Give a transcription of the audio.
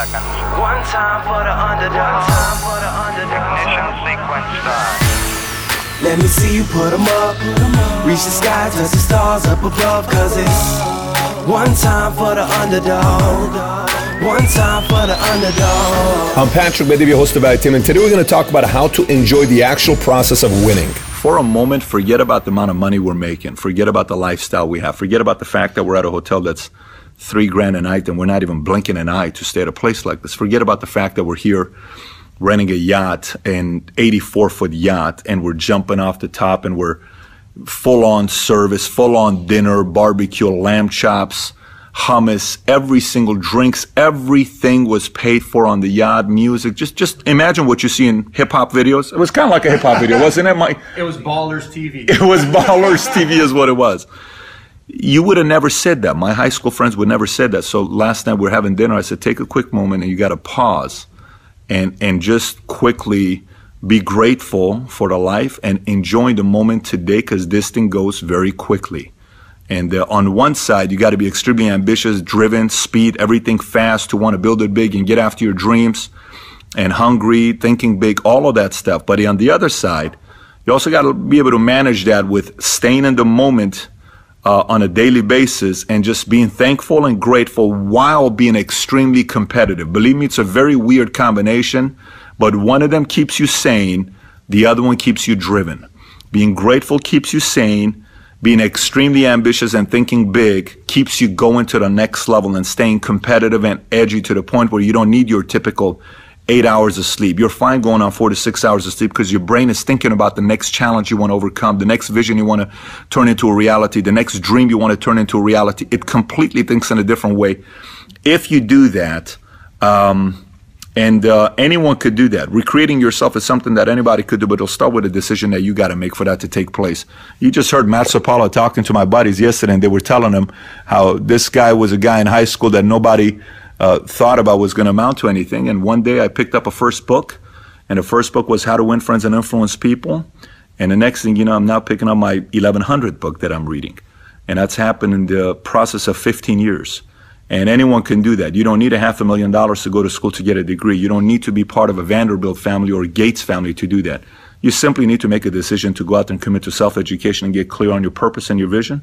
seconds. One time for the underdog. One time for the underdog. Ignition sequence start. Let me see you put 'em up. Reach the sky, touch the stars up above. Cause it's one time for the underdog. One time for the underdog. I'm Patrick Bet-David, host of Team, and today we're going to talk about how to enjoy the actual process of winning. For a moment, forget about the amount of money we're making. Forget about the lifestyle we have. Forget about the fact that we're at a hotel that's three grand a night and we're not even blinking an eye to stay at a place like this. Forget about the fact that we're here renting a yacht, an 84 foot yacht, and we're jumping off the top and we're full on service, full on dinner, barbecue, lamb chops, hummus, every single drinks, everything was paid for on the yacht, music. Just just imagine what you see in hip hop videos. It was kind of like a hip hop video, wasn't it, Mike? It was Ballers TV. It was Ballers TV is what it was. You would have never said that. My high school friends would never said that. So last night we are having dinner. I said, take a quick moment and you got to pause and, and just quickly be grateful for the life and enjoy the moment today because this thing goes very quickly. And uh, on one side, you got to be extremely ambitious, driven, speed, everything fast to want to build it big and get after your dreams and hungry, thinking big, all of that stuff. But on the other side, you also got to be able to manage that with staying in the moment uh, on a daily basis and just being thankful and grateful while being extremely competitive. Believe me, it's a very weird combination, but one of them keeps you sane, the other one keeps you driven. Being grateful keeps you sane. Being extremely ambitious and thinking big keeps you going to the next level and staying competitive and edgy to the point where you don't need your typical eight hours of sleep. You're fine going on four to six hours of sleep because your brain is thinking about the next challenge you want to overcome, the next vision you want to turn into a reality, the next dream you want to turn into a reality. It completely thinks in a different way. If you do that, um, and uh, anyone could do that. Recreating yourself is something that anybody could do, but it'll start with a decision that you got to make for that to take place. You just heard Matt Sapala talking to my buddies yesterday, and they were telling him how this guy was a guy in high school that nobody uh, thought about was going to amount to anything. And one day I picked up a first book, and the first book was How to Win Friends and Influence People. And the next thing you know, I'm now picking up my 1100 book that I'm reading. And that's happened in the process of 15 years. And anyone can do that. You don't need a half a million dollars to go to school to get a degree. You don't need to be part of a Vanderbilt family or Gates family to do that. You simply need to make a decision to go out and commit to self education and get clear on your purpose and your vision